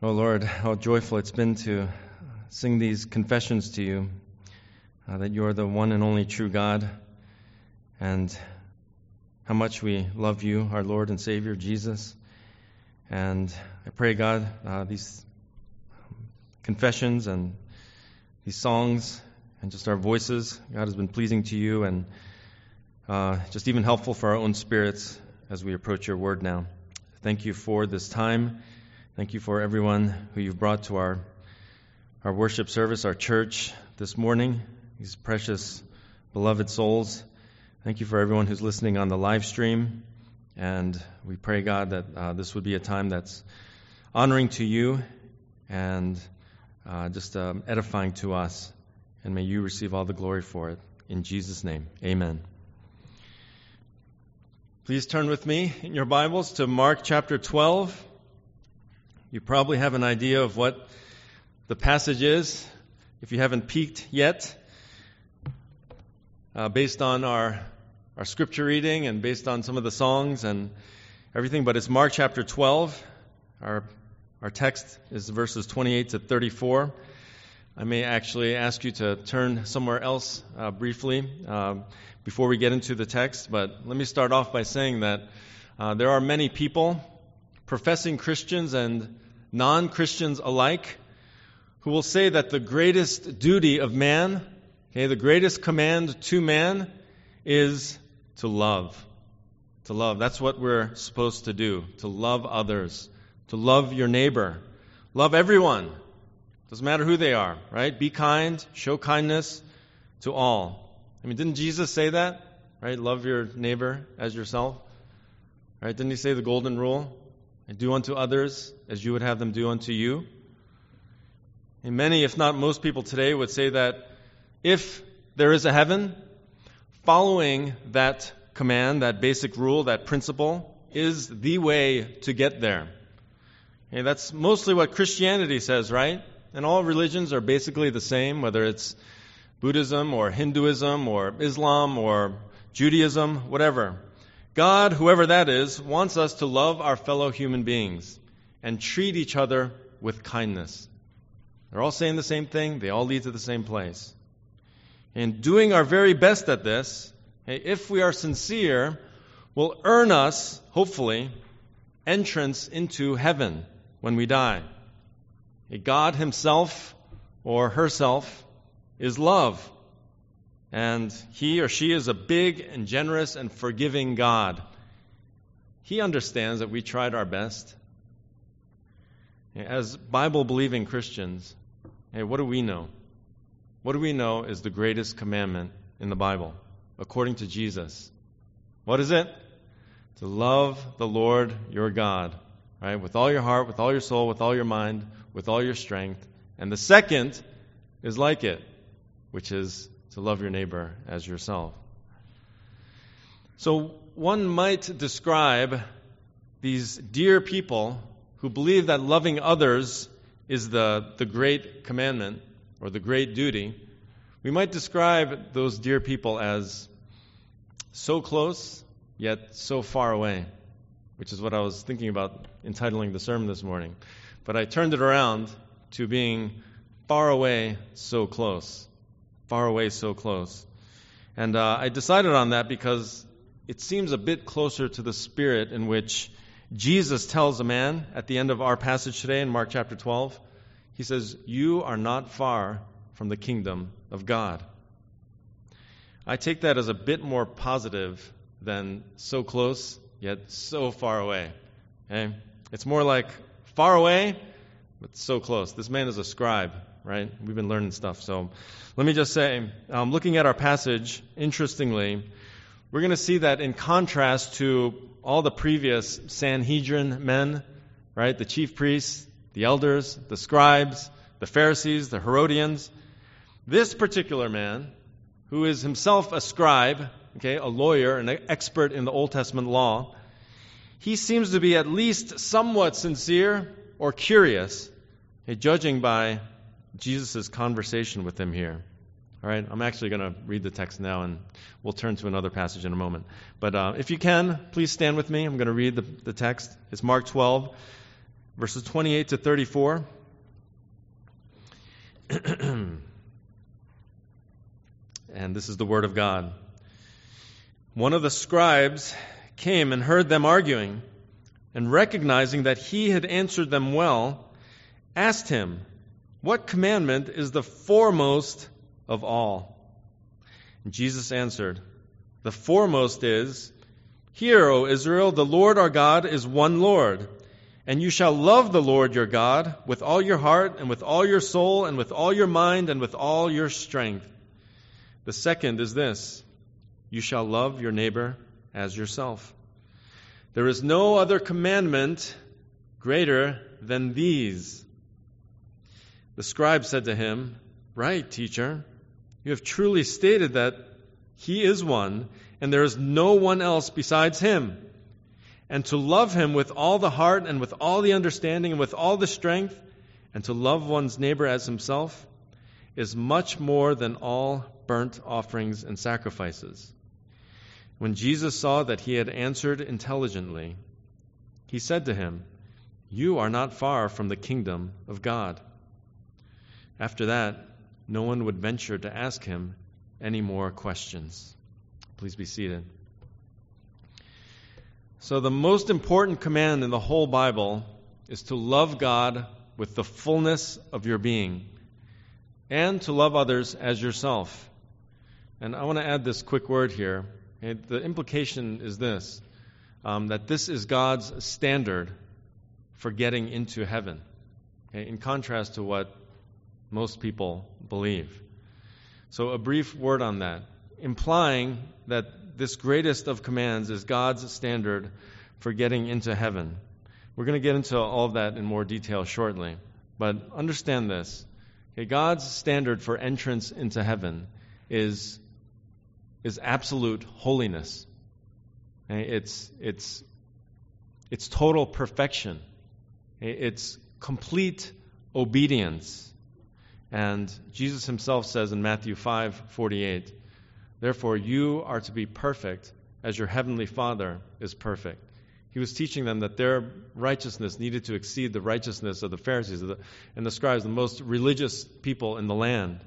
Oh Lord, how joyful it's been to sing these confessions to you uh, that you are the one and only true God, and how much we love you, our Lord and Savior Jesus. And I pray, God, uh, these confessions and these songs and just our voices, God, has been pleasing to you and uh, just even helpful for our own spirits as we approach your word now. Thank you for this time. Thank you for everyone who you've brought to our, our worship service, our church this morning, these precious, beloved souls. Thank you for everyone who's listening on the live stream. And we pray, God, that uh, this would be a time that's honoring to you and uh, just um, edifying to us. And may you receive all the glory for it. In Jesus' name, amen. Please turn with me in your Bibles to Mark chapter 12. You probably have an idea of what the passage is if you haven't peeked yet. Uh, based on our, our scripture reading and based on some of the songs and everything, but it's Mark chapter 12. Our, our text is verses 28 to 34. I may actually ask you to turn somewhere else uh, briefly uh, before we get into the text, but let me start off by saying that uh, there are many people professing Christians and non Christians alike, who will say that the greatest duty of man, okay, the greatest command to man is to love. To love. That's what we're supposed to do. To love others. To love your neighbor. Love everyone. Doesn't matter who they are, right? Be kind. Show kindness to all. I mean, didn't Jesus say that? Right? Love your neighbor as yourself. Right? Didn't he say the golden rule? And do unto others as you would have them do unto you. And many, if not most people today, would say that if there is a heaven, following that command, that basic rule, that principle, is the way to get there. Okay, that's mostly what Christianity says, right? And all religions are basically the same, whether it's Buddhism or Hinduism or Islam or Judaism, whatever. God, whoever that is, wants us to love our fellow human beings and treat each other with kindness. They're all saying the same thing, they all lead to the same place. And doing our very best at this, if we are sincere, will earn us, hopefully, entrance into heaven when we die. God Himself or herself is love. And he or she is a big and generous and forgiving God. He understands that we tried our best. As Bible believing Christians, hey, what do we know? What do we know is the greatest commandment in the Bible, according to Jesus? What is it? To love the Lord your God, right? With all your heart, with all your soul, with all your mind, with all your strength. And the second is like it, which is to love your neighbor as yourself. So one might describe these dear people who believe that loving others is the, the great commandment or the great duty. We might describe those dear people as so close, yet so far away, which is what I was thinking about entitling the sermon this morning. But I turned it around to being far away, so close far away, so close. And uh, I decided on that because it seems a bit closer to the spirit in which Jesus tells a man at the end of our passage today in Mark chapter 12. He says, You are not far from the kingdom of God. I take that as a bit more positive than so close, yet so far away. Okay? It's more like far away, but so close. This man is a scribe right? We've been learning stuff. So let me just say, um, looking at our passage, interestingly, we're going to see that in contrast to all the previous Sanhedrin men, right? The chief priests, the elders, the scribes, the Pharisees, the Herodians, this particular man, who is himself a scribe, okay, a lawyer, an expert in the Old Testament law, he seems to be at least somewhat sincere or curious, okay, judging by Jesus' conversation with him here. All right, I'm actually going to read the text now, and we'll turn to another passage in a moment. But uh, if you can, please stand with me. I'm going to read the, the text. It's Mark 12, verses 28 to 34. and this is the Word of God. One of the scribes came and heard them arguing, and recognizing that he had answered them well, asked him, What commandment is the foremost of all? And Jesus answered, The foremost is, Hear, O Israel, the Lord our God is one Lord. And you shall love the Lord your God with all your heart and with all your soul and with all your mind and with all your strength. The second is this you shall love your neighbor as yourself. There is no other commandment greater than these. The scribe said to him, Right, teacher, you have truly stated that he is one, and there is no one else besides him and to love him with all the heart and with all the understanding and with all the strength, and to love one's neighbor as himself, is much more than all burnt offerings and sacrifices. When Jesus saw that he had answered intelligently, he said to him, You are not far from the kingdom of God. After that, no one would venture to ask him any more questions. Please be seated. So, the most important command in the whole Bible is to love God with the fullness of your being and to love others as yourself. And I want to add this quick word here. The implication is this um, that this is God's standard for getting into heaven, okay, in contrast to what most people believe. So, a brief word on that, implying that this greatest of commands is God's standard for getting into heaven. We're going to get into all of that in more detail shortly. But understand this. Okay, God's standard for entrance into heaven is, is absolute holiness. Okay, it's, it's, it's total perfection. Okay, it's complete obedience. And Jesus himself says in Matthew 5 48, Therefore, you are to be perfect as your heavenly Father is perfect. He was teaching them that their righteousness needed to exceed the righteousness of the Pharisees and the scribes, the most religious people in the land.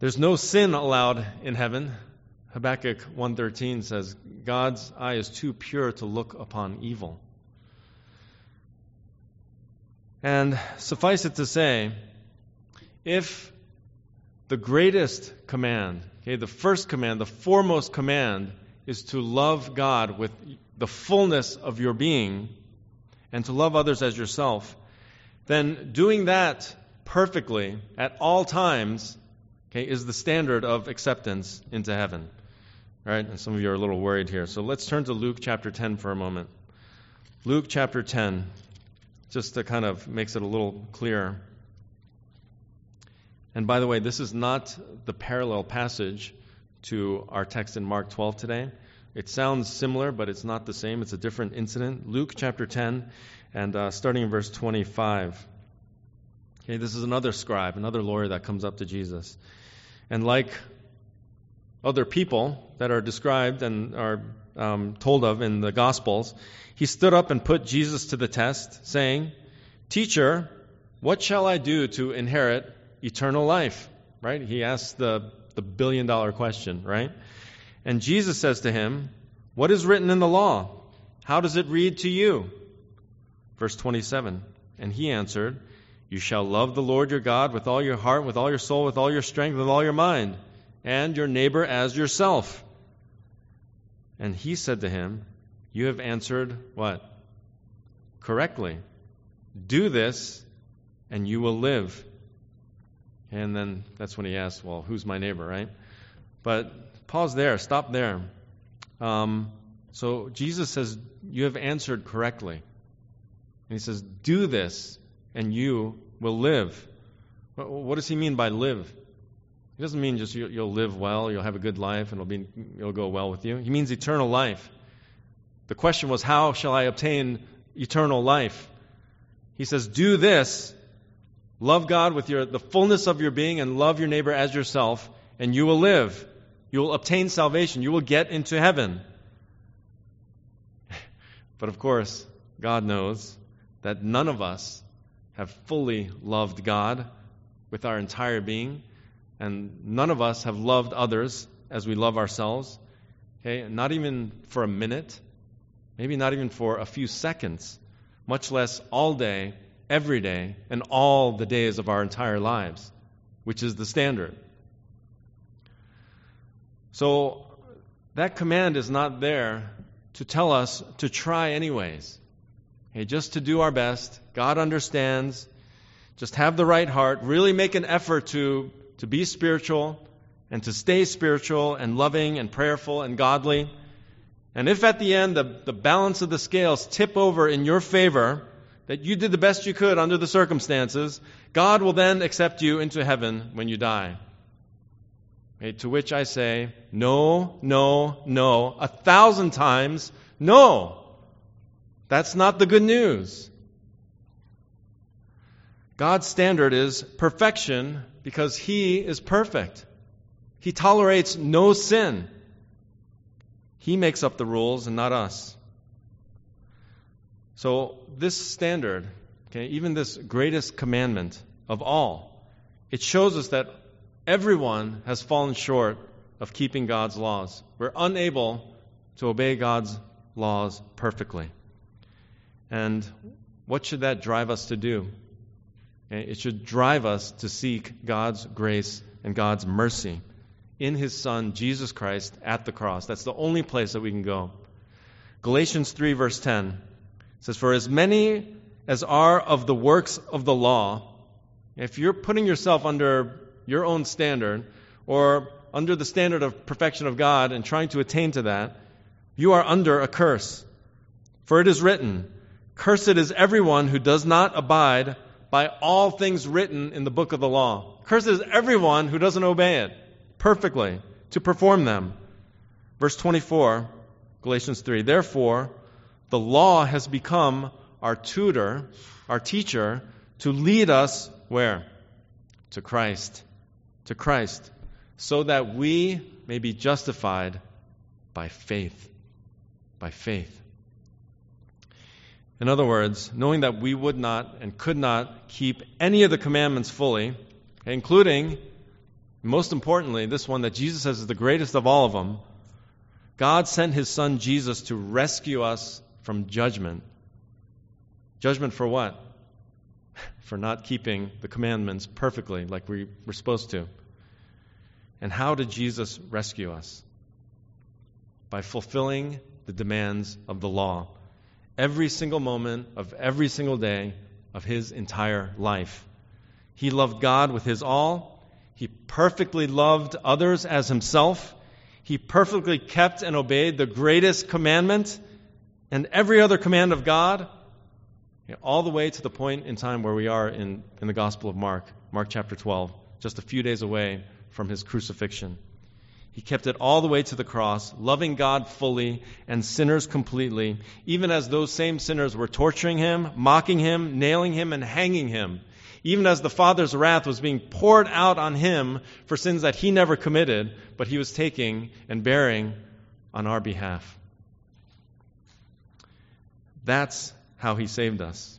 There's no sin allowed in heaven. Habakkuk 1:13 says, "God's eye is too pure to look upon evil." And suffice it to say, if the greatest command, okay, the first command, the foremost command is to love God with the fullness of your being and to love others as yourself, then doing that perfectly at all times okay, is the standard of acceptance into heaven. All right, and some of you are a little worried here. So let's turn to Luke chapter 10 for a moment. Luke chapter 10, just to kind of makes it a little clearer. And by the way, this is not the parallel passage to our text in Mark 12 today. It sounds similar, but it's not the same. It's a different incident. Luke chapter 10, and uh, starting in verse 25. Okay, this is another scribe, another lawyer that comes up to Jesus. And like other people that are described and are um, told of in the Gospels, he stood up and put Jesus to the test, saying, Teacher, what shall I do to inherit eternal life, right? He asked the, the billion dollar question, right? And Jesus says to him, What is written in the law? How does it read to you? Verse 27. And he answered, You shall love the Lord your God with all your heart, with all your soul, with all your strength, with all your mind, and your neighbor as yourself. And he said to him, You have answered what? Correctly. Do this, and you will live. And then that's when he asks, Well, who's my neighbor, right? But pause there, stop there. Um, so Jesus says, You have answered correctly. And he says, Do this, and you will live. What does he mean by live? He doesn't mean just you'll live well, you'll have a good life, and it'll, be, it'll go well with you. He means eternal life. The question was, How shall I obtain eternal life? He says, Do this, Love God with your, the fullness of your being and love your neighbor as yourself, and you will live. You will obtain salvation. You will get into heaven. but of course, God knows that none of us have fully loved God with our entire being, and none of us have loved others as we love ourselves. Okay, not even for a minute, maybe not even for a few seconds, much less all day, every day, and all the days of our entire lives, which is the standard. So, that command is not there to tell us to try anyways. Okay, just to do our best. God understands. Just have the right heart. Really make an effort to, to be spiritual and to stay spiritual and loving and prayerful and godly. And if at the end the, the balance of the scales tip over in your favor, that you did the best you could under the circumstances, God will then accept you into heaven when you die. Okay, to which I say, no, no, no, a thousand times, no. That's not the good news. God's standard is perfection because He is perfect. He tolerates no sin. He makes up the rules and not us. So, this standard, okay, even this greatest commandment of all, it shows us that everyone has fallen short of keeping God's laws. We're unable to obey God's laws perfectly. And what should that drive us to do? It should drive us to seek God's grace and God's mercy in His Son, Jesus Christ, at the cross. That's the only place that we can go. Galatians 3, verse 10 says, For as many as are of the works of the law, if you're putting yourself under your own standard or under the standard of perfection of God and trying to attain to that, you are under a curse. For it is written, Cursed is everyone who does not abide by all things written in the book of the law. Cursed is everyone who doesn't obey it perfectly to perform them. Verse 24, Galatians 3. Therefore, the law has become our tutor, our teacher, to lead us where? To Christ. To Christ. So that we may be justified by faith. By faith. In other words, knowing that we would not and could not keep any of the commandments fully, including, most importantly, this one that Jesus says is the greatest of all of them, God sent his son Jesus to rescue us from judgment. Judgment for what? For not keeping the commandments perfectly like we were supposed to. And how did Jesus rescue us? By fulfilling the demands of the law every single moment of every single day of his entire life. He loved God with his all. He perfectly loved others as himself. He perfectly kept and obeyed the greatest commandment and every other command of God, all the way to the point in time where we are in, in the Gospel of Mark, Mark chapter 12, just a few days away from his crucifixion. He kept it all the way to the cross, loving God fully and sinners completely, even as those same sinners were torturing him, mocking him, nailing him, and hanging him. Even as the Father's wrath was being poured out on him for sins that he never committed, but he was taking and bearing on our behalf. That's how he saved us.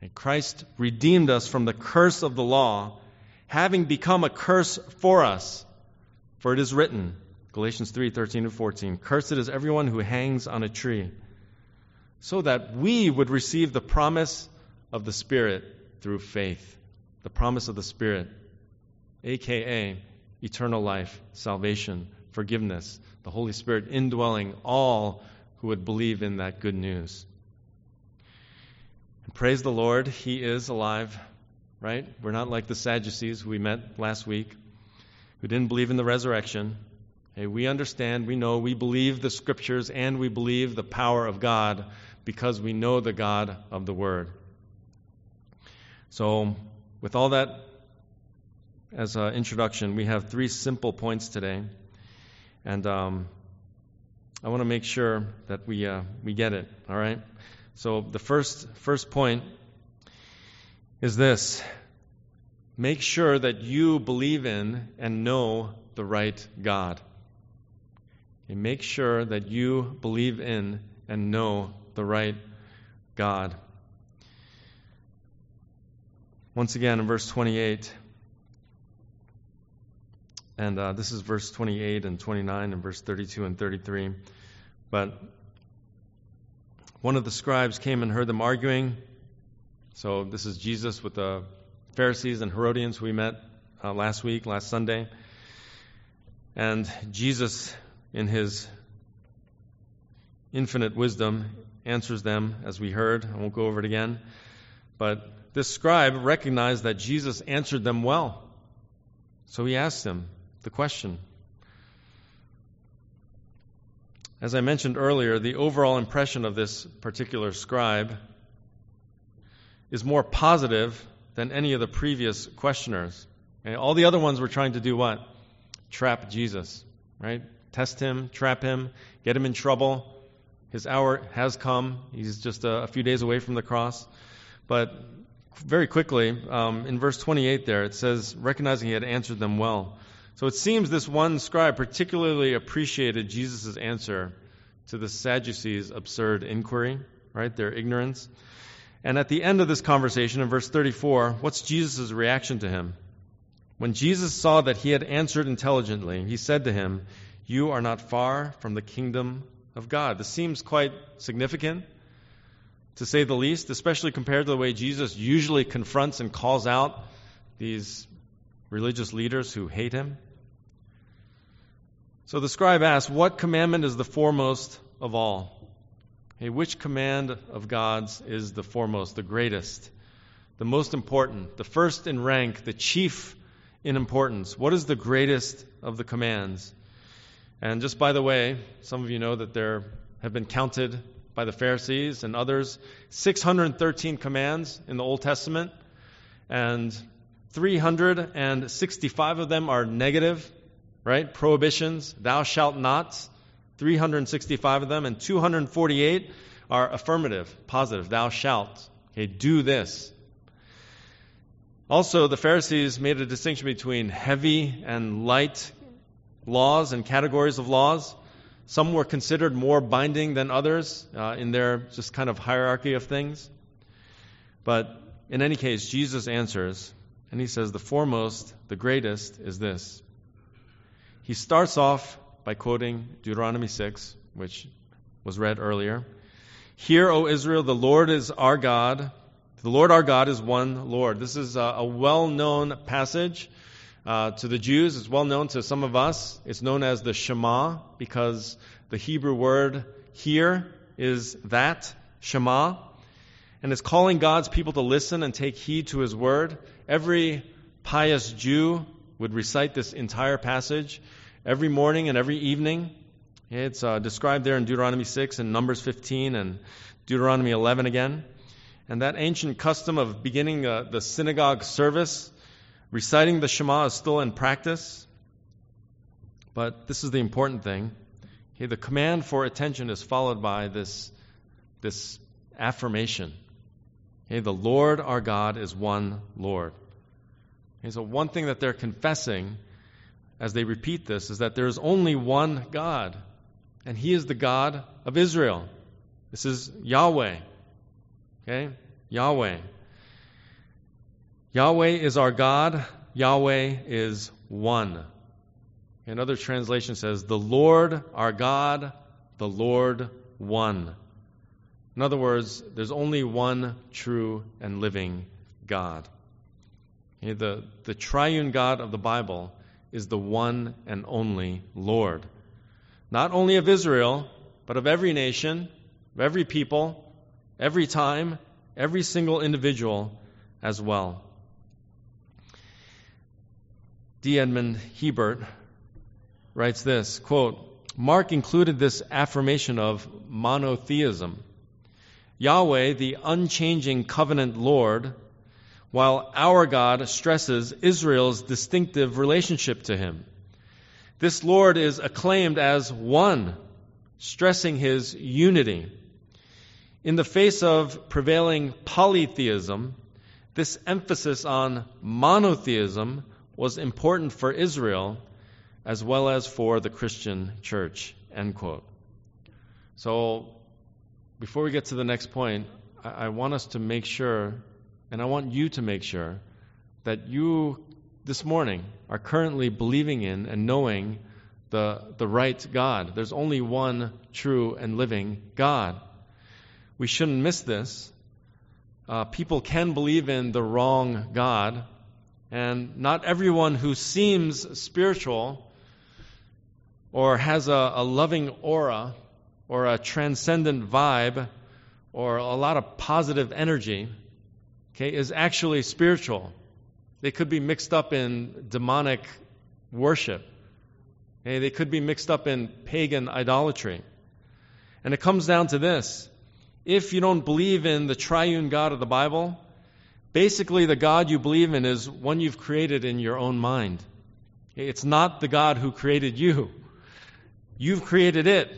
And Christ redeemed us from the curse of the law, having become a curse for us for it is written, Galatians 3 13 and 14, Cursed is everyone who hangs on a tree, so that we would receive the promise of the Spirit through faith. The promise of the Spirit, aka eternal life, salvation, forgiveness, the Holy Spirit indwelling all who would believe in that good news. And praise the Lord, He is alive, right? We're not like the Sadducees we met last week who didn't believe in the resurrection. Hey, we understand, we know, we believe the scriptures, and we believe the power of God because we know the God of the Word. So, with all that as an introduction, we have three simple points today. And um, I want to make sure that we, uh, we get it, all right? So, the first, first point is this Make sure that you believe in and know the right God. And make sure that you believe in and know the right God. Once again, in verse 28, and uh, this is verse 28 and 29 and verse 32 and 33. But one of the scribes came and heard them arguing. So this is Jesus with the Pharisees and Herodians we met uh, last week, last Sunday. And Jesus, in his infinite wisdom, answers them as we heard. I won't go over it again. But this scribe recognized that Jesus answered them well. So he asked him the question. As I mentioned earlier, the overall impression of this particular scribe is more positive than any of the previous questioners. Okay? All the other ones were trying to do what? Trap Jesus, right? Test him, trap him, get him in trouble. His hour has come. He's just a, a few days away from the cross. But very quickly, um, in verse 28 there, it says, recognizing he had answered them well. So it seems this one scribe particularly appreciated Jesus' answer to the Sadducees' absurd inquiry, right? Their ignorance. And at the end of this conversation, in verse 34, what's Jesus' reaction to him? When Jesus saw that he had answered intelligently, he said to him, You are not far from the kingdom of God. This seems quite significant to say the least, especially compared to the way Jesus usually confronts and calls out these religious leaders who hate him. So the scribe asks, What commandment is the foremost of all? Hey, which command of God's is the foremost, the greatest, the most important, the first in rank, the chief in importance? What is the greatest of the commands? And just by the way, some of you know that there have been counted by the Pharisees and others 613 commands in the Old Testament, and 365 of them are negative, right? Prohibitions, thou shalt not, 365 of them, and 248 are affirmative, positive, thou shalt. Okay, do this. Also, the Pharisees made a distinction between heavy and light laws and categories of laws. Some were considered more binding than others uh, in their just kind of hierarchy of things. But in any case, Jesus answers, and he says, The foremost, the greatest, is this. He starts off by quoting Deuteronomy 6, which was read earlier. Hear, O Israel, the Lord is our God. The Lord our God is one Lord. This is a, well known passage uh, to the Jews. It's well known to some of us. It's known as the Shema because the Hebrew word here is that, Shema. And it's calling God's people to listen and take heed to his word. Every pious Jew would recite this entire passage every morning and every evening. It's uh, described there in Deuteronomy 6 and Numbers 15 and Deuteronomy 11 again. And that ancient custom of beginning uh, the synagogue service Reciting the Shema is still in practice, but this is the important thing. Okay, the command for attention is followed by this, this affirmation. Okay, the Lord our God is one Lord. Okay, so one thing that they're confessing as they repeat this is that there is only one God, and He is the God of Israel. This is Yahweh. Okay? Yahweh. Yahweh is our God. Yahweh is one. Another translation says, The Lord our God, the Lord one. In other words, there's only one true and living God. The, the triune God of the Bible is the one and only Lord. Not only of Israel, but of every nation, of every people, every time, every single individual as well. D. Edmond Hiebert writes this quote, Mark included this affirmation of monotheism. Yahweh, the unchanging covenant Lord, while our God stresses Israel's distinctive relationship to him. This Lord is acclaimed as one, stressing his unity. In the face of prevailing polytheism, this emphasis on monotheism was important for Israel as well as for the Christian church. End quote. So, before we get to the next point, I, I want us to make sure, and I want you to make sure, that you this morning are currently believing in and knowing the, the right God. There's only one true and living God. We shouldn't miss this. Uh, people can believe in the wrong God, and not everyone who seems spiritual or has a, a loving aura or a transcendent vibe or a lot of positive energy okay, is actually spiritual. They could be mixed up in demonic worship. Okay? They could be mixed up in pagan idolatry. And it comes down to this if you don't believe in the triune God of the Bible, basically the God you believe in is one you've created in your own mind. It's not the God who created you. You've created it.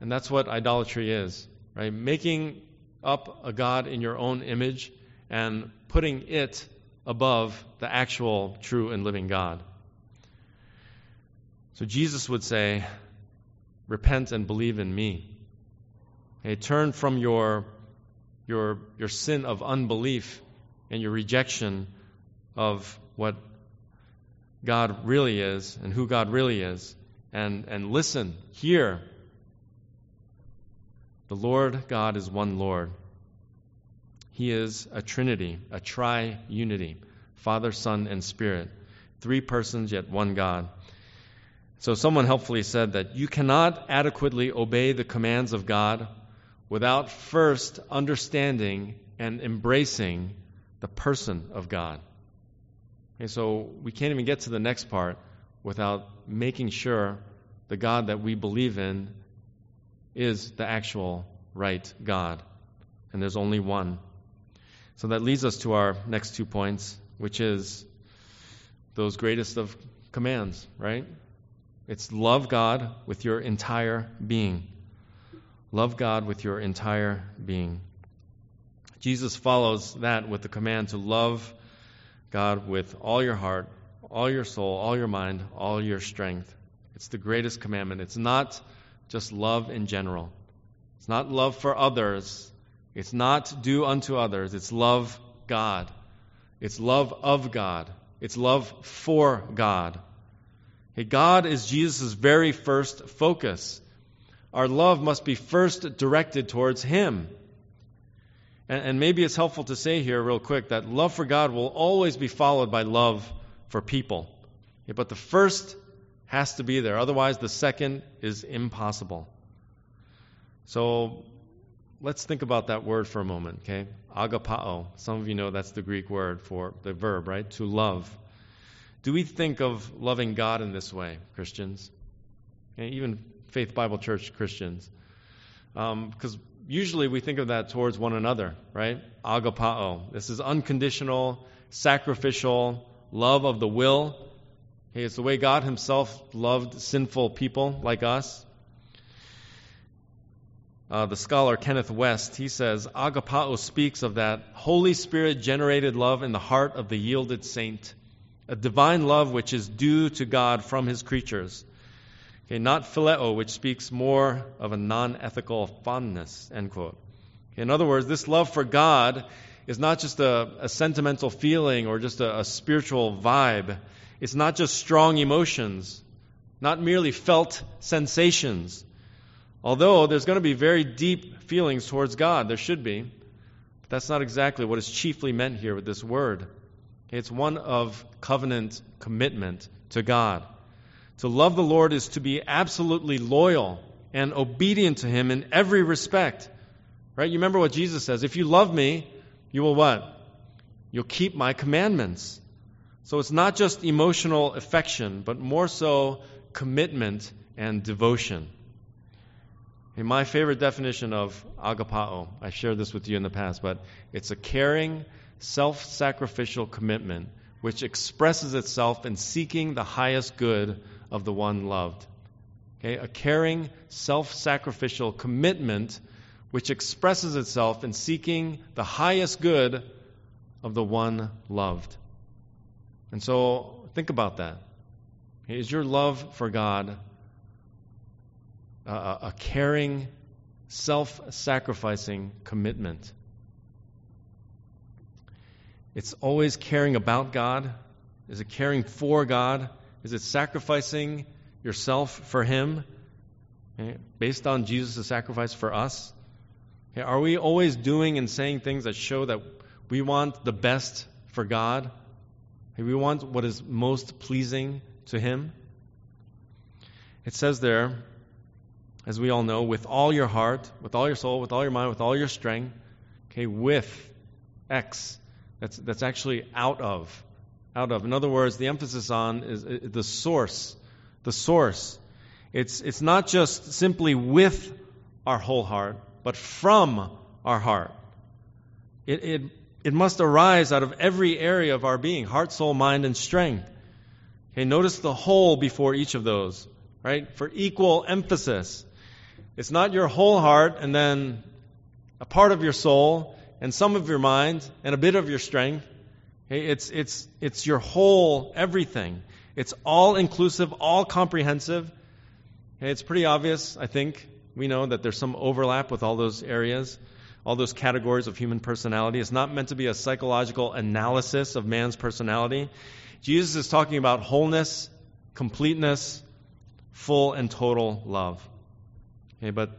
And that's what idolatry is, right? Making up a God in your own image and putting it above the actual true and living God. So Jesus would say, Repent and believe in me. Turn from your, your, your sin of unbelief and your rejection of what God really is and who God really is, and, and listen, hear. The Lord God is one Lord. He is a trinity, a tri-unity, Father, Son, and Spirit. Three persons, yet one God. So someone helpfully said that you cannot adequately obey the commands of God without first understanding and embracing the person of God. Okay, so we can't even get to the next part without making sure the God that we believe in is the actual right God. And there's only one. So that leads us to our next two points, which is those greatest of commands, right? It's love God with your entire being. Love God with your entire being. Jesus follows that with the command to love God with all your heart, all your soul, all your mind, all your strength. It's the greatest commandment. It's not just love in general. It's not love for others. It's not do unto others, it's love God. It's love of God. It's love for God. Hey, God is Jesus' very first focus. Our love must be first directed towards Him. And, and maybe it's helpful to say here, real quick, that love for God will always be followed by love for people. Yeah, but the first has to be there. Otherwise, the second is impossible. So let's think about that word for a moment, okay? Agapao. Some of you know that's the Greek word for the verb, right? To love. Do we think of loving God in this way, Christians? Okay, even Faith Bible Church Christians. Because um, usually we think of that towards one another, right? Agapao. This is unconditional, sacrificial love of the will. Okay, it's the way God Himself loved sinful people like us. Uh, the scholar Kenneth Wuest, he says, Agapao speaks of that Holy Spirit generated love in the heart of the yielded saint, a divine love which is due to God from his creatures. Okay, not phileo, which speaks more of a non ethical fondness, end quote. Okay, in other words, this love for God is not just a, a sentimental feeling or just a, a spiritual vibe. It's not just strong emotions, not merely felt sensations. Although there's going to be very deep feelings towards God, there should be. But that's not exactly what is chiefly meant here with this word. It's one of covenant commitment to God. To love the Lord is to be absolutely loyal and obedient to Him in every respect. Right? You remember what Jesus says if you love me, you will what? You'll keep my commandments. So it's not just emotional affection, but more so commitment and devotion. My favorite definition of agapao, I shared this with you in the past, but it's a caring, self sacrificial commitment which expresses itself in seeking the highest good of the one loved. Okay? A caring, self sacrificial commitment which expresses itself in seeking the highest good of the one loved. And so think about that. Is your love for God a, a caring, self sacrificing commitment. It's always caring about God. Is it caring for God? Is it sacrificing yourself for Him okay, based on Jesus' sacrifice for us? Okay, are we always doing and saying things that show that we want the best for God? Okay, we want what is most pleasing to Him? It says there, as we all know, with all your heart, with all your soul, with all your mind, with all your strength, okay, with X. That's, that's actually out of. Out of. In other words, the emphasis on is uh, the source. The source. It's, it's not just simply with our whole heart, but from our heart. It, it, it must arise out of every area of our being heart, soul, mind, and strength. Okay, notice the whole before each of those, right? For equal emphasis. It's not your whole heart and then a part of your soul and some of your mind and a bit of your strength. Okay, it's, it's, it's your whole everything. It's all inclusive, all comprehensive. Okay, it's pretty obvious, I think. We know that there's some overlap with all those areas, all those categories of human personality. It's not meant to be a psychological analysis of man's personality. Jesus is talking about wholeness, completeness, full and total love. Okay, but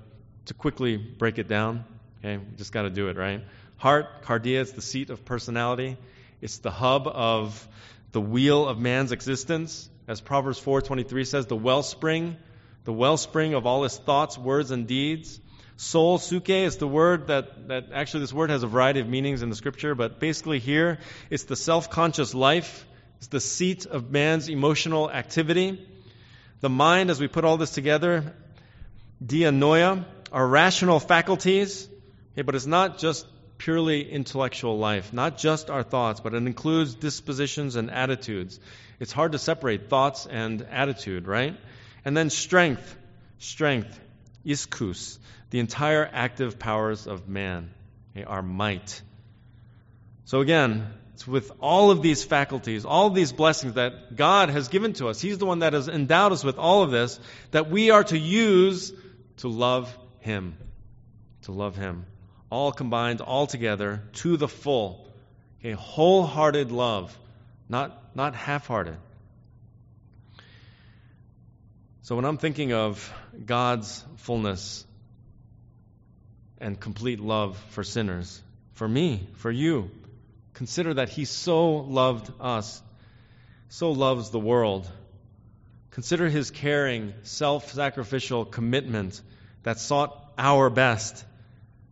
to quickly break it down, okay, we just got to do it, right? Heart, kardia, is the seat of personality. It's the hub of the wheel of man's existence. As Proverbs 4:23 says, the wellspring, the wellspring of all his thoughts, words, and deeds. Soul, psuche, is the word that, that actually this word has a variety of meanings in the scripture, but basically here it's the self-conscious life. It's the seat of man's emotional activity. The mind, as we put all this together, dianoia, our rational faculties, okay, but it's not just purely intellectual life, not just our thoughts, but it includes dispositions and attitudes. It's hard to separate thoughts and attitude, right? And then strength, strength, ischus, the entire active powers of man, okay, our might. So again, it's with all of these faculties, all of these blessings that God has given to us. He's the one that has endowed us with all of this that we are to use to love Him. To love Him all combined, all together, to the full. Okay, wholehearted love, not, not half hearted. So when I'm thinking of God's fullness and complete love for sinners, for me, for you, consider that He so loved us, so loves the world. Consider His caring, self sacrificial commitment that sought our best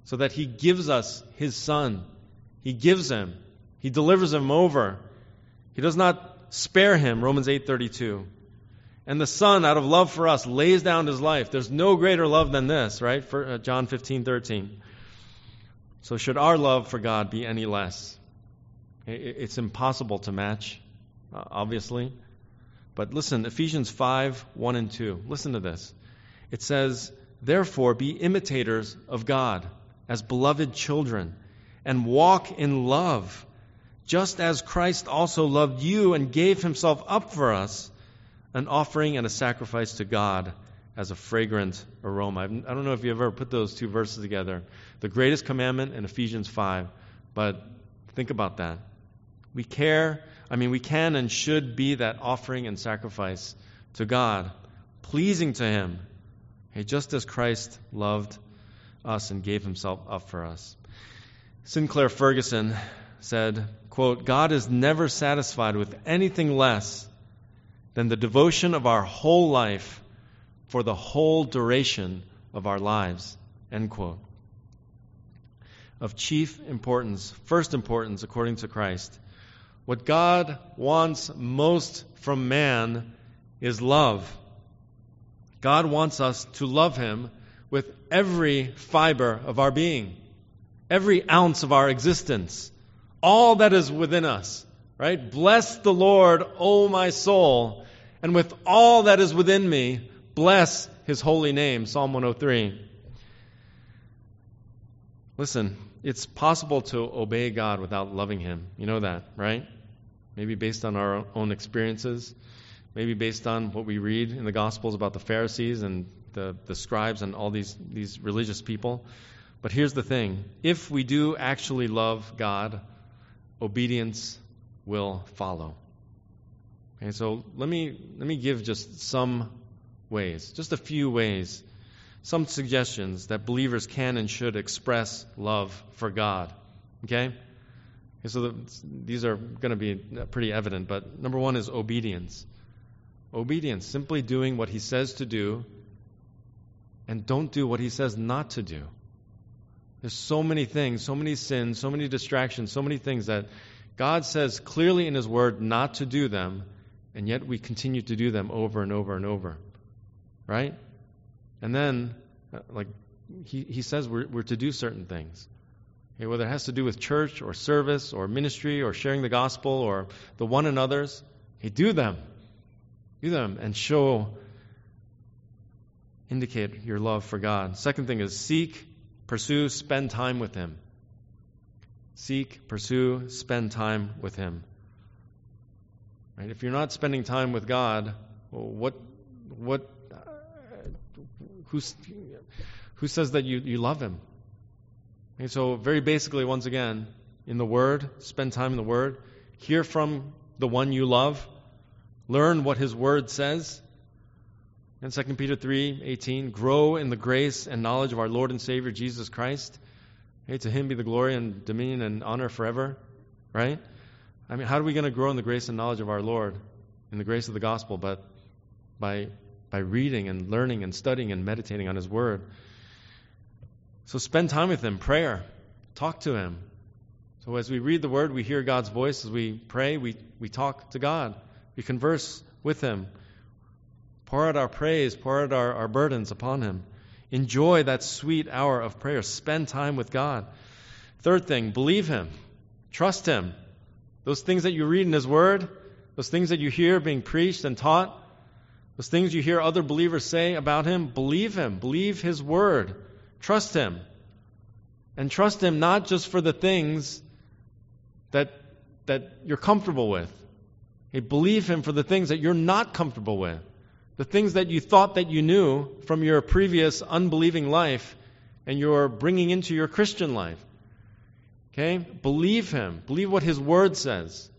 so that he gives us his son. He gives him. He delivers him over. He does not spare him, Romans 8:32. And the son out of love for us lays down his life. There's no greater love than this, right? For uh, John 15:13. So should our love for God be any less? It's impossible to match, uh, obviously. But listen, Ephesians 5, 1 and 2. Listen to this. It says, Therefore, be imitators of God as beloved children and walk in love, just as Christ also loved you and gave himself up for us, an offering and a sacrifice to God as a fragrant aroma. I don't know if you've ever put those two verses together. The greatest commandment in Ephesians 5, but think about that. We care, I mean, we can and should be that offering and sacrifice to God, pleasing to Him, okay, just as Christ loved us and gave himself up for us. Sinclair Ferguson said, quote, God is never satisfied with anything less than the devotion of our whole life for the whole duration of our lives, end quote. Of chief importance, first importance according to Christ, what God wants most from man is love. God wants us to love Him with every fiber of our being, every ounce of our existence, all that is within us, right? Bless the Lord, O my soul, and with all that is within me, bless his holy name. Psalm 103. Listen, it's possible to obey God without loving him. You know that, right? Maybe based on our own experiences. Maybe based on what we read in the Gospels about the Pharisees and the, the scribes and all these, these religious people. But here's the thing if we do actually love God, obedience will follow. Okay, so let me, let me give just some ways, just a few ways, some suggestions that believers can and should express love for God. Okay? okay so the, these are going to be pretty evident, but number one is obedience. Obedience, simply doing what He says to do and don't do what He says not to do. There's so many things, so many sins, so many distractions, so many things that God says clearly in His Word not to do them, and yet we continue to do them over and over and over. Right? And then, uh, like, He, he says we're, we're to do certain things. Okay, whether it has to do with church or service or ministry or sharing the gospel or the one another's, hey, do them. Do them and show, indicate your love for God. Second thing is seek Pursue, spend time with Him. Seek, pursue, spend time with Him. Right? If you're not spending time with God, what, what, uh, who's, who says that you, you love Him? Okay, so, very basically, once again, in the Word, spend time in the Word, hear from the one you love, learn what His Word says, and 2 Peter 3:18, grow in the grace and knowledge of our Lord and Savior Jesus Christ. Hey, to him be the glory and dominion and honor forever, right? I mean, how are we going to grow in the grace and knowledge of our Lord, in the grace of the gospel, but by by reading and learning and studying and meditating on his word. So spend time with him, prayer, talk to him. So as we read the word, we hear God's voice. As we pray, we, we talk to God. We converse with him. Pour out our praise, pour out our, our burdens upon Him. Enjoy that sweet hour of prayer. Spend time with God. Third thing, believe Him. Trust Him. Those things that you read in His Word, those things that you hear being preached and taught, those things you hear other believers say about Him, believe Him. Believe His Word. Trust Him. And trust Him not just for the things that, that you're comfortable with. Hey, believe Him for the things that you're not comfortable with the things that you thought that you knew from your previous unbelieving life and you're bringing into your Christian life. Okay? Believe Him. Believe what His Word says.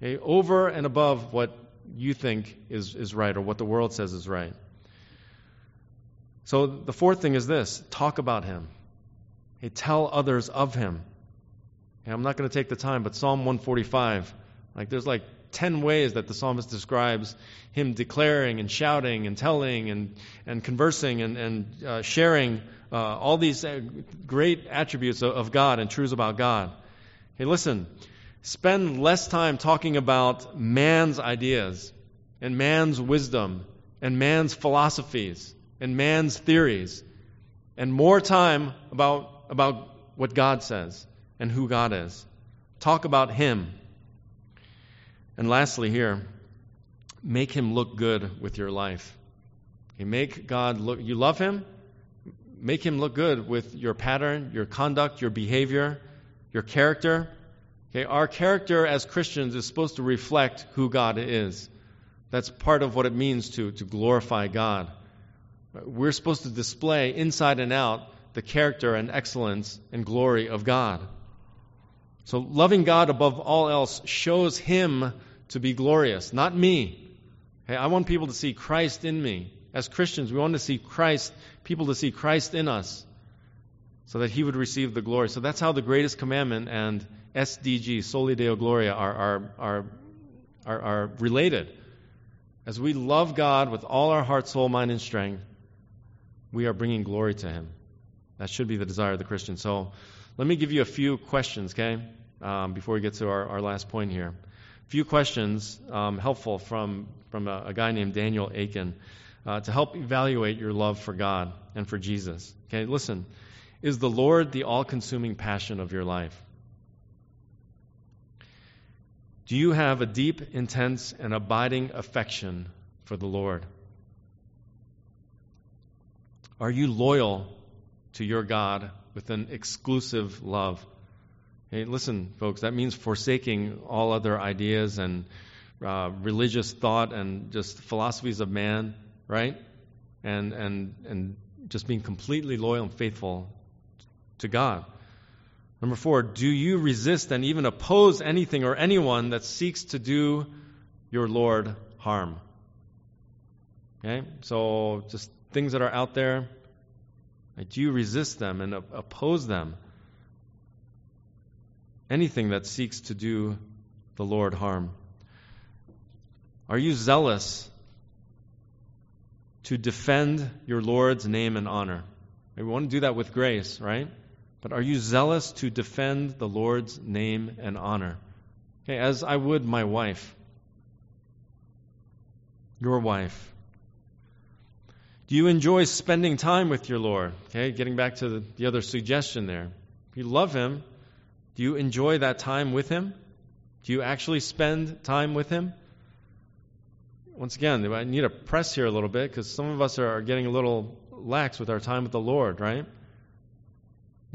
Okay? Over and above what you think is, is right or what the world says is right. So the fourth thing is this talk about Him. Okay? Tell others of Him. I'm not going to take the time, but Psalm 145, like there's like 10 ways that the psalmist describes him declaring and shouting and telling and, and conversing and, and uh, sharing uh, all these uh, great attributes of, of God and truths about God. Hey, listen, spend less time talking about man's ideas and man's wisdom and man's philosophies and man's theories and more time about, about what God says and who God is. Talk about Him and lastly, here, make him look good with your life. Okay, make God look, you love him? Make him look good with your pattern, your conduct, your behavior, your character. Okay, our character as Christians is supposed to reflect who God is. That's part of what it means to, to glorify God. We're supposed to display inside and out the character and excellence and glory of God. So, loving God above all else shows Him to be glorious, not me. Hey, I want people to see Christ in me. As Christians, we want to see Christ, people to see Christ in us so that he would receive the glory. So that's how the greatest commandment and SDG, Soli Deo Gloria, are, are, are, are, are related. As we love God with all our heart, soul, mind, and strength, we are bringing glory to him. That should be the desire of the Christian. So let me give you a few questions, okay, um, before we get to our, our last point here few questions um, helpful from, from a, a, guy named Daniel Akin uh, to help evaluate your love for God and for Jesus. Okay, listen. Is the Lord the all consuming passion of your life? Do you have a deep, intense, and abiding affection for the Lord? Are you loyal to your God with an exclusive love? Hey, listen, folks, that means forsaking all other ideas and uh, religious thought and just philosophies of man, right? And, and, and just being completely loyal and faithful to God. Number four, do you resist and even oppose anything or anyone that seeks to do your Lord harm? Okay, so just things that are out there, do you resist them and oppose them? Anything that seeks to do the Lord harm. Are you zealous to defend your Lord's name and honor? We want to do that with grace, right? But are you zealous to defend the Lord's name and honor? Okay, as I would my wife, your wife. Do you enjoy spending time with your Lord? Okay, getting back to the, the other suggestion there. If you love Him, do you enjoy that time with Him? Do you actually spend time with Him? once again, I need to press here a little bit because some of us are getting a little lax with our time with the Lord, right?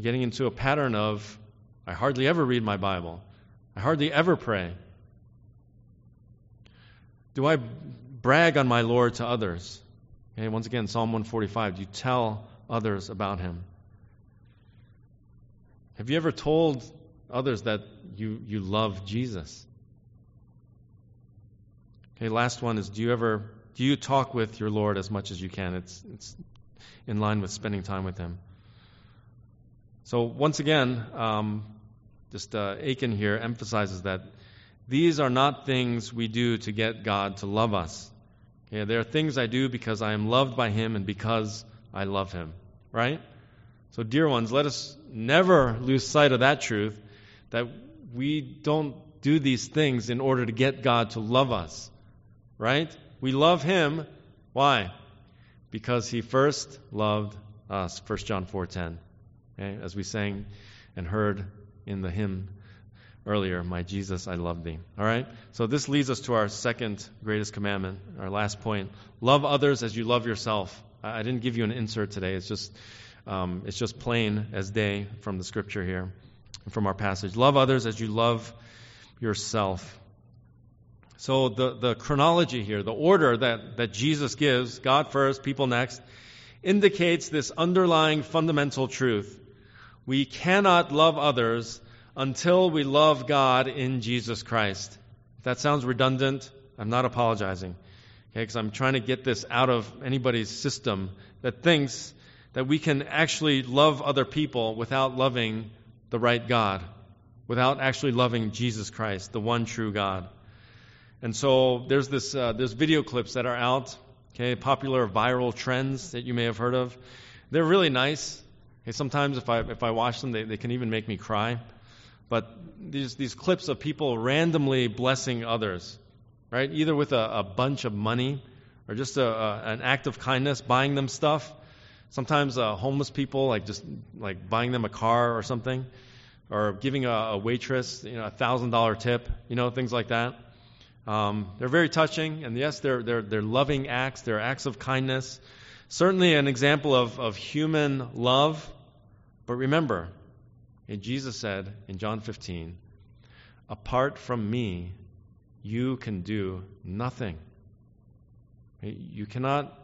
Getting into a pattern of, I hardly ever read my Bible. I hardly ever pray. Do I brag on my Lord to others? Okay, once again, Psalm 145. Do you tell others about him? Have you ever told others that you, you love Jesus? Okay, last one is do you ever do you talk with your Lord as much as you can? It's it's in line with spending time with Him. So once again, um, just uh, Akin here emphasizes that these are not things we do to get God to love us. Okay, they are things I do because I am loved by Him and because I love Him. Right? So, dear ones, let us never lose sight of that truth that we don't do these things in order to get God to love us right? We love him. Why? Because he first loved us. 1 John 4:10. Okay? As we sang and heard in the hymn earlier, my Jesus, I love thee. All right? So this leads us to our second greatest commandment, our last point. Love others as you love yourself. I didn't give you an insert today. It's just um, it's just plain as day from the scripture here, from our passage. Love others as you love yourself. So the, the chronology here, the order that, that Jesus gives, God first, people next, indicates this underlying fundamental truth. We cannot love others until we love God in Jesus Christ. If that sounds redundant, I'm not apologizing. Okay, because I'm trying to get this out of anybody's system that thinks that we can actually love other people without loving the right God, without actually loving Jesus Christ, the one true God. And so there's this uh, there's video clips that are out, okay, popular viral trends that you may have heard of. They're really nice. Okay, sometimes if I if I watch them, they, they can even make me cry. But these these clips of people randomly blessing others, right? Either with a, a bunch of money or just a, a, an act of kindness, buying them stuff. Sometimes uh, homeless people, like just like buying them a car or something, or giving a, a waitress, you know, a thousand dollar tip, you know, things like that. Um, they're very touching, and yes, they're, they're, they're loving acts, they're acts of kindness. Certainly an example of, of human love. But remember, Jesus said in John 15, apart from me, you can do nothing. You cannot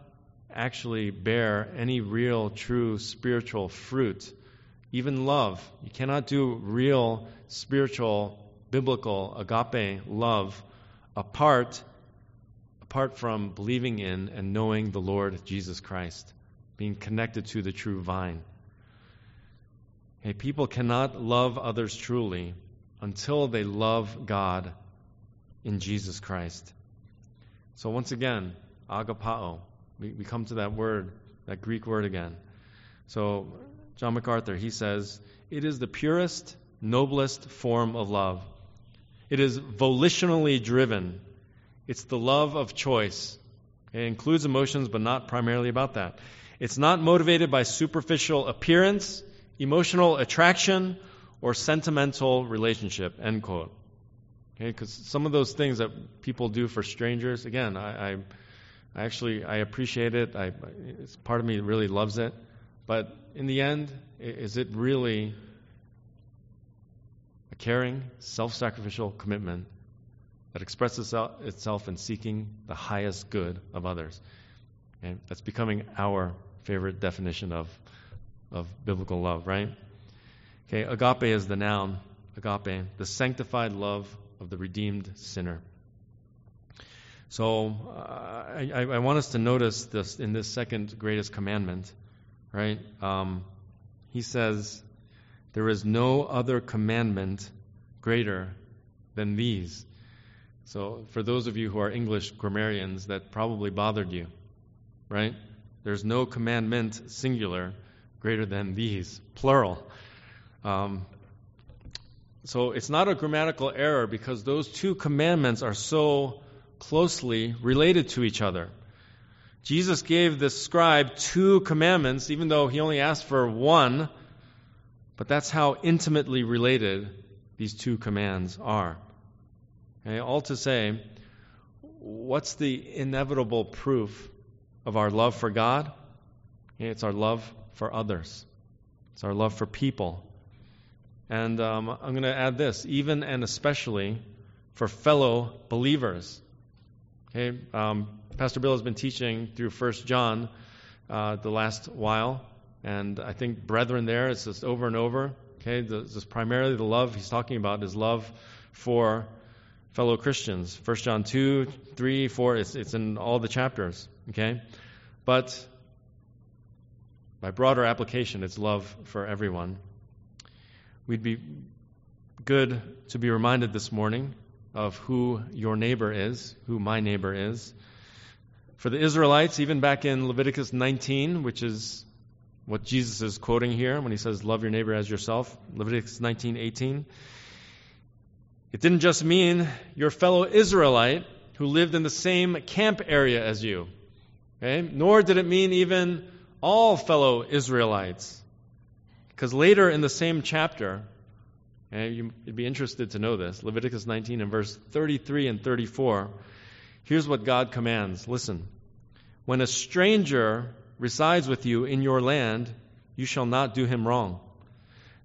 actually bear any real, true spiritual fruit, even love. You cannot do real, spiritual, biblical, agape love apart apart from believing in and knowing the Lord Jesus Christ, being connected to the true vine. Okay, people cannot love others truly until they love God in Jesus Christ. So once again, agapao, we, we come to that word, that Greek word again. So John MacArthur, he says, it is the purest, noblest form of love. It is volitionally driven. It's the love of choice. It includes emotions, but not primarily about that. It's not motivated by superficial appearance, emotional attraction, or sentimental relationship. End quote. Okay, because some of those things that people do for strangers, again, I, I, I actually I appreciate it. I, it's, part of me really loves it. But in the end, is it really a caring, self sacrificial commitment that expresses itself in seeking the highest good of others. And That's becoming our favorite definition of, of biblical love, right? Okay, agape is the noun, agape, the sanctified love of the redeemed sinner. So uh, I, I, want us to notice this in this second greatest commandment, right? Um, he says, There is no other commandment greater than these. So, for those of you who are English grammarians, that probably bothered you, right? There's no commandment, singular, greater than these, plural. Um, so, it's not a grammatical error because those two commandments are so closely related to each other. Jesus gave the scribe two commandments, even though he only asked for one, but that's how intimately related these two commands are. Okay, all to say, what's the inevitable proof of our love for God? Okay, it's our love for others, it's our love for people. And um, I'm going to add this even and especially for fellow believers. Okay, um, Pastor Bill has been teaching through First John uh, the last while, and I think brethren there, it's just over and over. Okay, this is primarily the love he's talking about is love for fellow Christians. 1 John 2, 3, 4, it's, it's in all the chapters. Okay? But by broader application, it's love for everyone. We'd be good to be reminded this morning of who your neighbor is, who my neighbor is. For the Israelites, even back in Leviticus 19, which is what Jesus is quoting here when he says, Love your neighbor as yourself, Leviticus 19, 18. It didn't just mean your fellow Israelite who lived in the same camp area as you, okay? nor did it mean even all fellow Israelites. Because later in the same chapter, okay, you'd be interested to know this Leviticus 19 and verse 33 and 34. Here's what God commands listen. When a stranger resides with you in your land, you shall not do him wrong.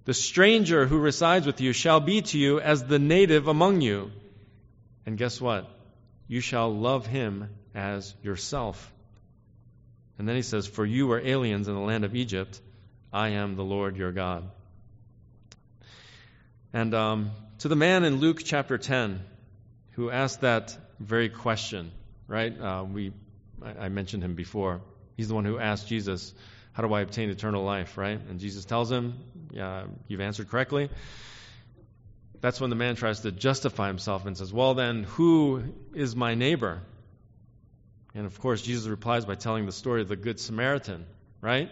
The stranger who resides with you shall be to you as the native among you. And guess what? You shall love him as yourself. And then he says, For you were aliens in the land of Egypt. I am the Lord your God. And um, to the man in Luke chapter 10 who asked that very question, right? Uh, we, I, mentioned him before. He's the one who asked Jesus, how do I obtain eternal life, right? And Jesus tells him, Yeah, you've answered correctly. That's when the man tries to justify himself and says, Well, then, who is my neighbor? And of course, Jesus replies by telling the story of the Good Samaritan, right?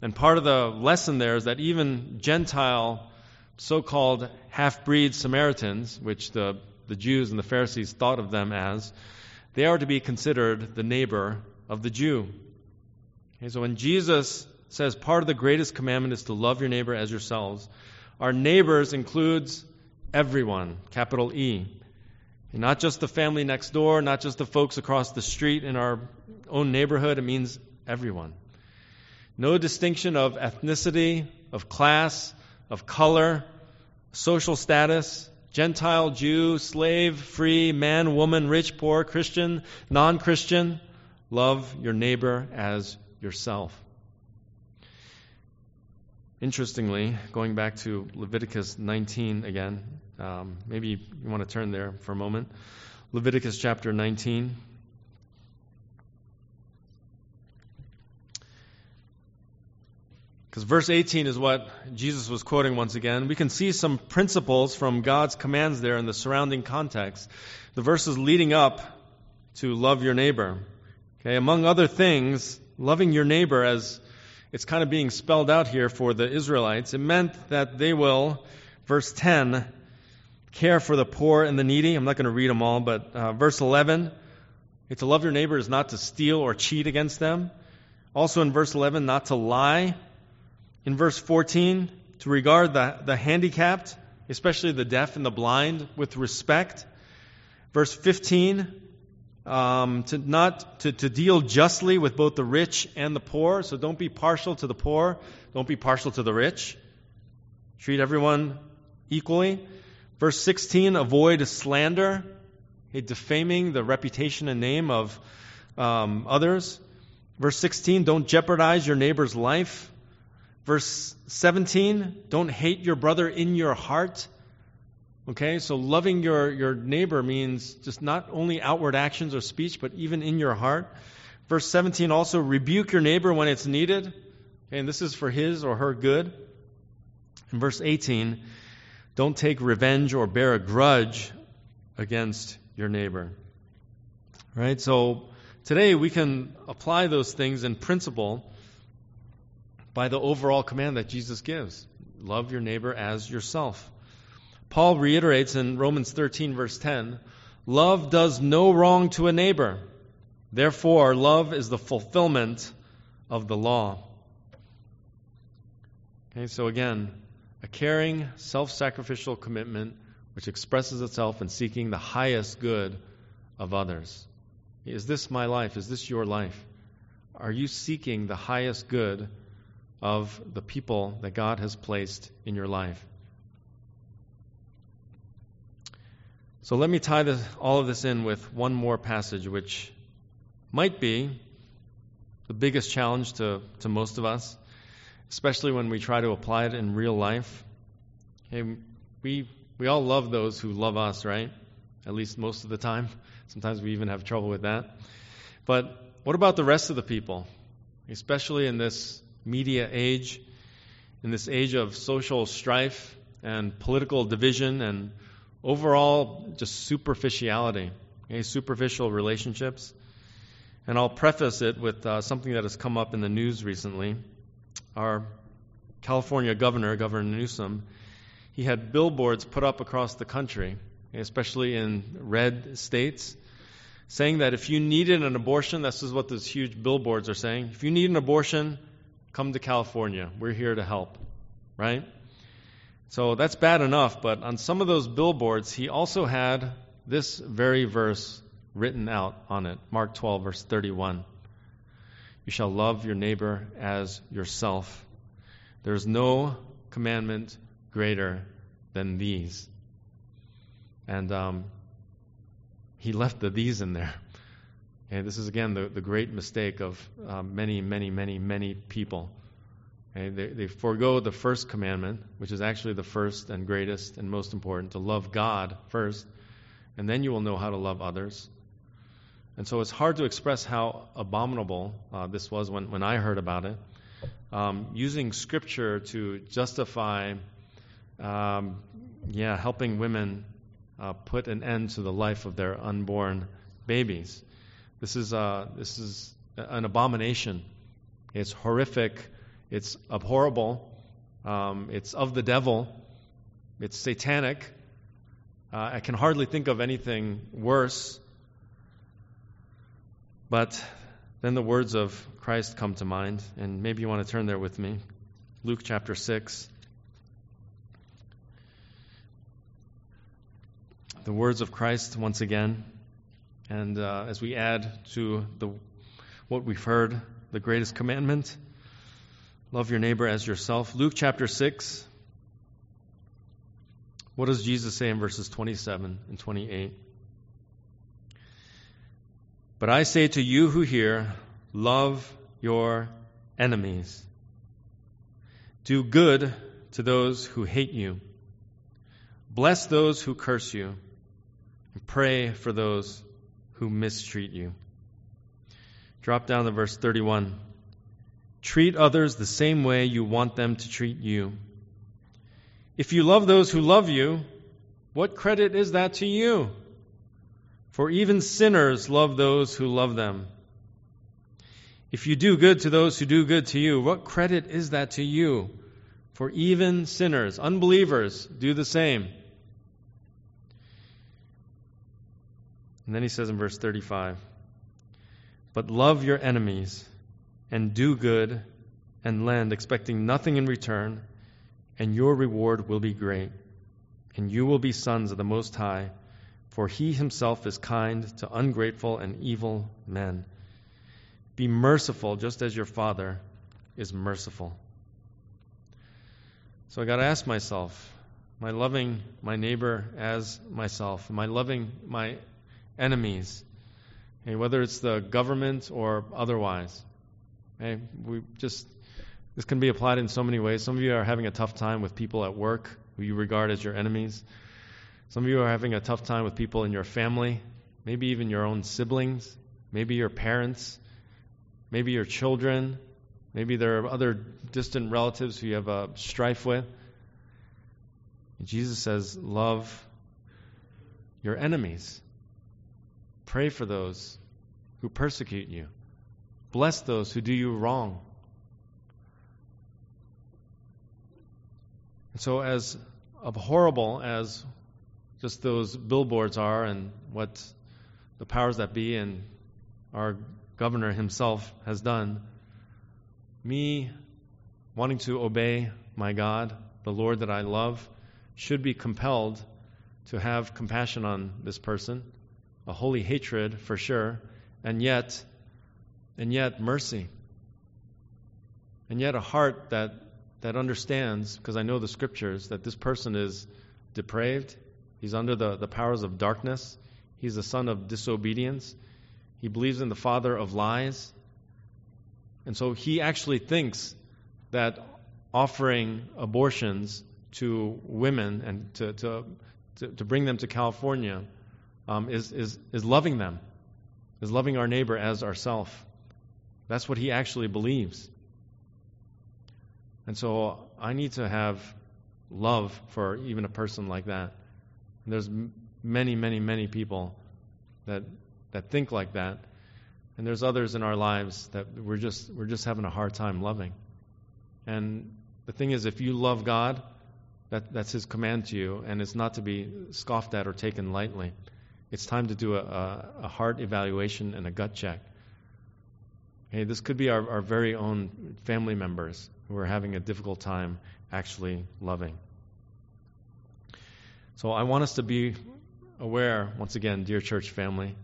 And part of the lesson there is that even Gentile, so called half breed Samaritans, which the, the Jews and the Pharisees thought of them as, they are to be considered the neighbor of the Jew. Okay, so when Jesus says part of the greatest commandment is to love your neighbor as yourselves, our neighbors includes everyone, capital E. And not just the family next door, not just the folks across the street in our own neighborhood, it means everyone. No distinction of ethnicity, of class, of color, social status, Gentile, Jew, slave, free, man, woman, rich, poor, Christian, non Christian. Love your neighbor as yourself. Interestingly, going back to Leviticus 19 again, um, maybe you want to turn there for a moment. Leviticus chapter 19. Because verse 18 is what Jesus was quoting once again. We can see some principles from God's commands there in the surrounding context. The verses leading up to love your neighbor. Okay, among other things, loving your neighbor as it's kind of being spelled out here for the Israelites, it meant that they will, verse 10, care for the poor and the needy. I'm not going to read them all, but uh, verse 11, to love your neighbor is not to steal or cheat against them. Also in verse 11, not to lie. In verse 14, to regard the, the handicapped, especially the deaf and the blind, with respect. Verse 15, um, to not to, to deal justly with both the rich and the poor. So don't be partial to the poor. Don't be partial to the rich. Treat everyone equally. Verse 16, avoid slander. defaming the reputation and name of um, others. Verse 16, don't jeopardize your neighbor's life. Verse 17, don't hate your brother in your heart. Okay, so loving your, your neighbor means just not only outward actions or speech, but even in your heart. Verse 17 also, rebuke your neighbor when it's needed. Okay, and this is for his or her good. In verse 18, don't take revenge or bear a grudge against your neighbor. Right? So today we can apply those things in principle by the overall command that Jesus gives love your neighbor as yourself. Paul reiterates in Romans 13, verse 10 love does no wrong to a neighbor. Therefore, love is the fulfillment of the law. Okay, so again, a caring, self sacrificial commitment which expresses itself in seeking the highest good of others. Is this my life? Is this your life? Are you seeking the highest good of the people that God has placed in your life? So let me tie this, all of this in with one more passage, which might be the biggest challenge to, to most of us, especially when we try to apply it in real life. Okay, we, we all love those who love us, right? At least most of the time. Sometimes we even have trouble with that. But what about the rest of the people? Especially in this media age, in this age of social strife and political division and overall just superficiality, okay, superficial relationships. And I'll preface it with uh, something that has come up in the news recently. Our California governor, Governor Newsom, he had billboards put up across the country, especially in red states, saying that if you needed an abortion, this is what those huge billboards are saying. If you need an abortion, come to California. We're here to help, right? So that's bad enough, but on some of those billboards, he also had this very verse written out on it Mark 12, verse 31. You shall love your neighbor as yourself. There is no commandment greater than these. And um, he left the these in there. And this is, again, the, the great mistake of uh, many, many, many, many people. Okay, they, they forego the first commandment, which is actually the first and greatest and most important, to love God first, and then you will know how to love others. And so it's hard to express how abominable uh, this was when, when I heard about it. Um, using Scripture to justify, um, yeah, helping women uh, put an end to the life of their unborn babies. This is, uh, this is an abomination. It's horrific it's abhorrible. Um, it's of the devil. It's satanic. Uh, I can hardly think of anything worse. But then the words of Christ come to mind, and maybe you want to turn there with me. Luke chapter 6. The words of Christ once again. And uh, as we add to the, what we've heard, the greatest commandment Love your neighbor as yourself. Luke chapter 6. What does Jesus say in verses 27 and 28? But I say to you who hear, love your enemies. Do good to those who hate you. Bless those who curse you. And pray for those who mistreat you. Drop down to verse 31. Treat others the same way you want them to treat you. If you love those who love you, what credit is that to you? For even sinners love those who love them. If you do good to those who do good to you, what credit is that to you? For even sinners, unbelievers, do the same. And then he says in verse 35 But love your enemies and do good and lend, expecting nothing in return, and your reward will be great. And you will be sons of the Most High, for He Himself is kind to ungrateful and evil men. Be merciful, just as your Father is merciful. So I got to ask myself I loving my neighbor as myself? I loving my enemies, okay, whether it's the government or otherwise. Okay, we just this can be applied in so many ways. Some of you are having a tough time with people at work who you regard as your enemies. Some of you are having a tough time with people in your family, maybe even your own siblings, maybe your parents, maybe your children, maybe there are other distant relatives who you have a strife with. Jesus says, Love your enemies. Pray for those who persecute you. Bless those who do you wrong. And so, as horrible as just those billboards are and what the powers that be and our governor himself has done, me wanting to obey my God, the Lord that I love, should be compelled to have compassion on this person, a holy hatred for sure, and yet, and yet mercy, and yet a heart that that understands, because I know the scriptures, that this person is depraved. He's under the, the powers of darkness. He's a son of disobedience. He believes in the father of lies. And so he actually thinks that offering abortions to women and to, to, to, to bring them to California um, is, is, is loving them, is loving our neighbor as ourself. That's what he actually believes. And so I need to have love for even a person like that. And there's many, many, many people that that think like that. And there's others in our lives that we're just we're just having a hard time loving. And the thing is if you love God, that, that's his command to you, and it's not to be scoffed at or taken lightly. It's time to do a, a, a heart evaluation and a gut check. Okay, this could be our, our very own family members who are having a difficult time actually loving. So I want us to be aware, once again, dear church family,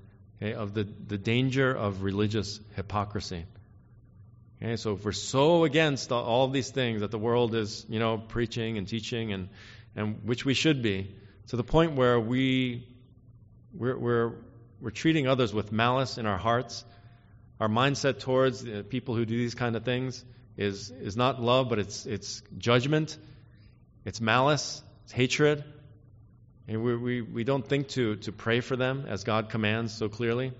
okay, of the, the danger of religious hypocrisy. Okay, so if we're so against all these things that the world is, you know, preaching and teaching, and, and which we should be, to the point where we we're, we're, we're treating others with malice in our hearts, our mindset towards uh, people who do these kind of things is is not love, but it's it's judgment, it's malice, it's hatred. And we, we, we don't think to, to pray for them as God commands so clearly.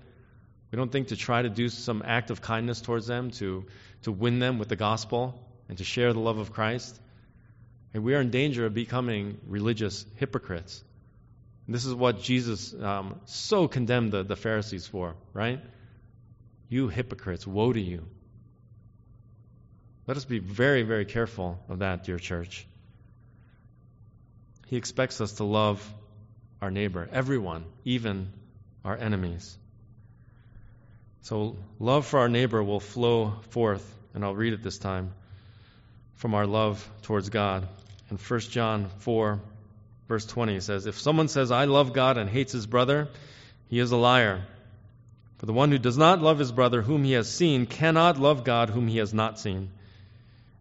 We don't think to try to do some act of kindness towards them, to, to win them with the gospel, and to share the love of Christ. And we are in danger of becoming religious hypocrites. And this is what Jesus um, so condemned the, the Pharisees for, right? You hypocrites, woe to you. Let us be very, very careful of that, dear church. He expects us to love our neighbor, everyone, even our enemies. So, love for our neighbor will flow forth, and I'll read it this time, from our love towards God. In 1 John 4, verse 20, says, If someone says, I love God and hates his brother, he is a liar. For the one who does not love his brother whom he has seen cannot love God whom he has not seen.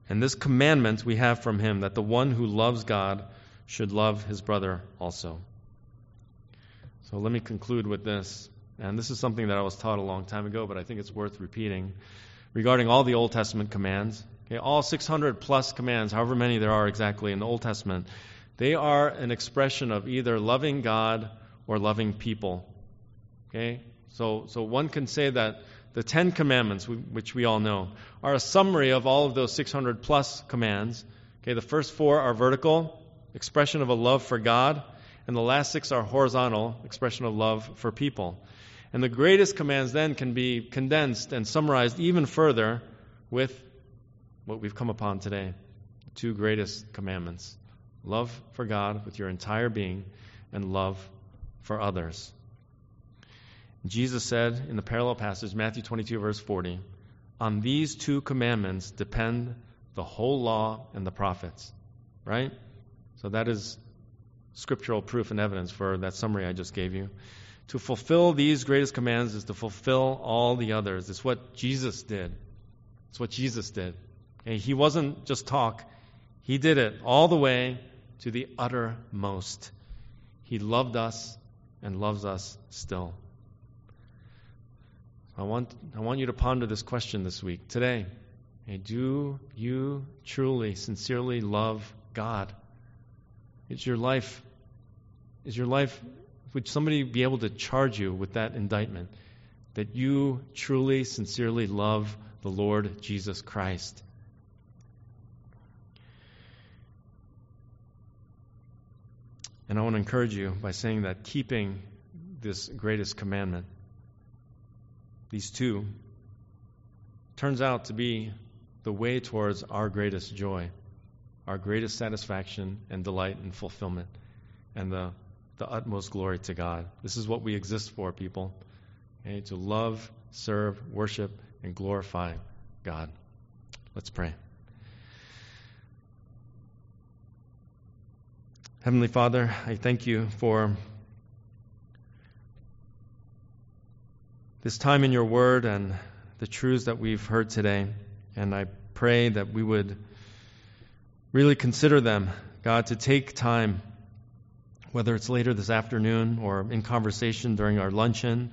And this commandment we have from him that the one who loves God should love his brother also. So let me conclude with this. And this is something that I was taught a long time ago, but I think it's worth repeating. Regarding all the Old Testament commands, okay, all 600 plus commands, however many there are exactly in the Old Testament, they are an expression of either loving God or loving people. Okay? So, so one can say that the Ten Commandments, which we all know, are a summary of all of those 600 plus commands. Okay, the first four are vertical, expression of a love for God, and the last six are horizontal, expression of love for people. And the greatest commands then can be condensed and summarized even further with what we've come upon today two greatest commandments love for God with your entire being, and love for others. Jesus said in the parallel passage, Matthew 22, verse 40, On these two commandments depend the whole law and the prophets. Right? So that is scriptural proof and evidence for that summary I just gave you. To fulfill these greatest commands is to fulfill all the others. It's what Jesus did. It's what Jesus did. And he wasn't just talk, he did it all the way to the uttermost. He loved us and loves us still. I want, I want you to ponder this question this week, today. Hey, do you truly, sincerely love God? Is your life, is your life, would somebody be able to charge you with that indictment? That you truly, sincerely love the Lord Jesus Christ? And I want to encourage you by saying that keeping this greatest commandment, these two, turns out to be the way towards our greatest joy, our greatest satisfaction and delight and fulfillment, and the, the utmost glory to God. This is what we exist for, people. Okay? To love, serve, worship, and glorify God. Let's pray. Heavenly Father, I thank you for this time in your word and the truths that we've heard today. And I pray that we would really consider them, God, to take time, whether it's later this afternoon or in conversation during our luncheon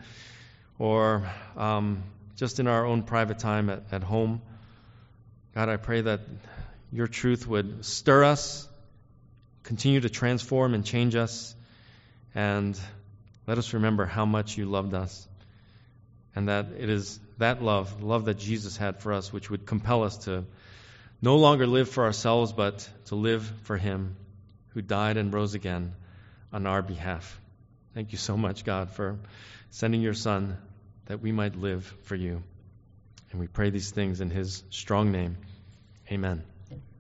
or um, just in our own private time at, at home. God, I pray that your truth would stir us continue to transform and change us. And let us remember how much you loved us. And that it is that love, love that Jesus had for us, which would compel us to no longer live for ourselves, but to live for Him who died and rose again on our behalf. Thank you so much, God, for sending your Son that we might live for you. And we pray these things in His strong name. Amen.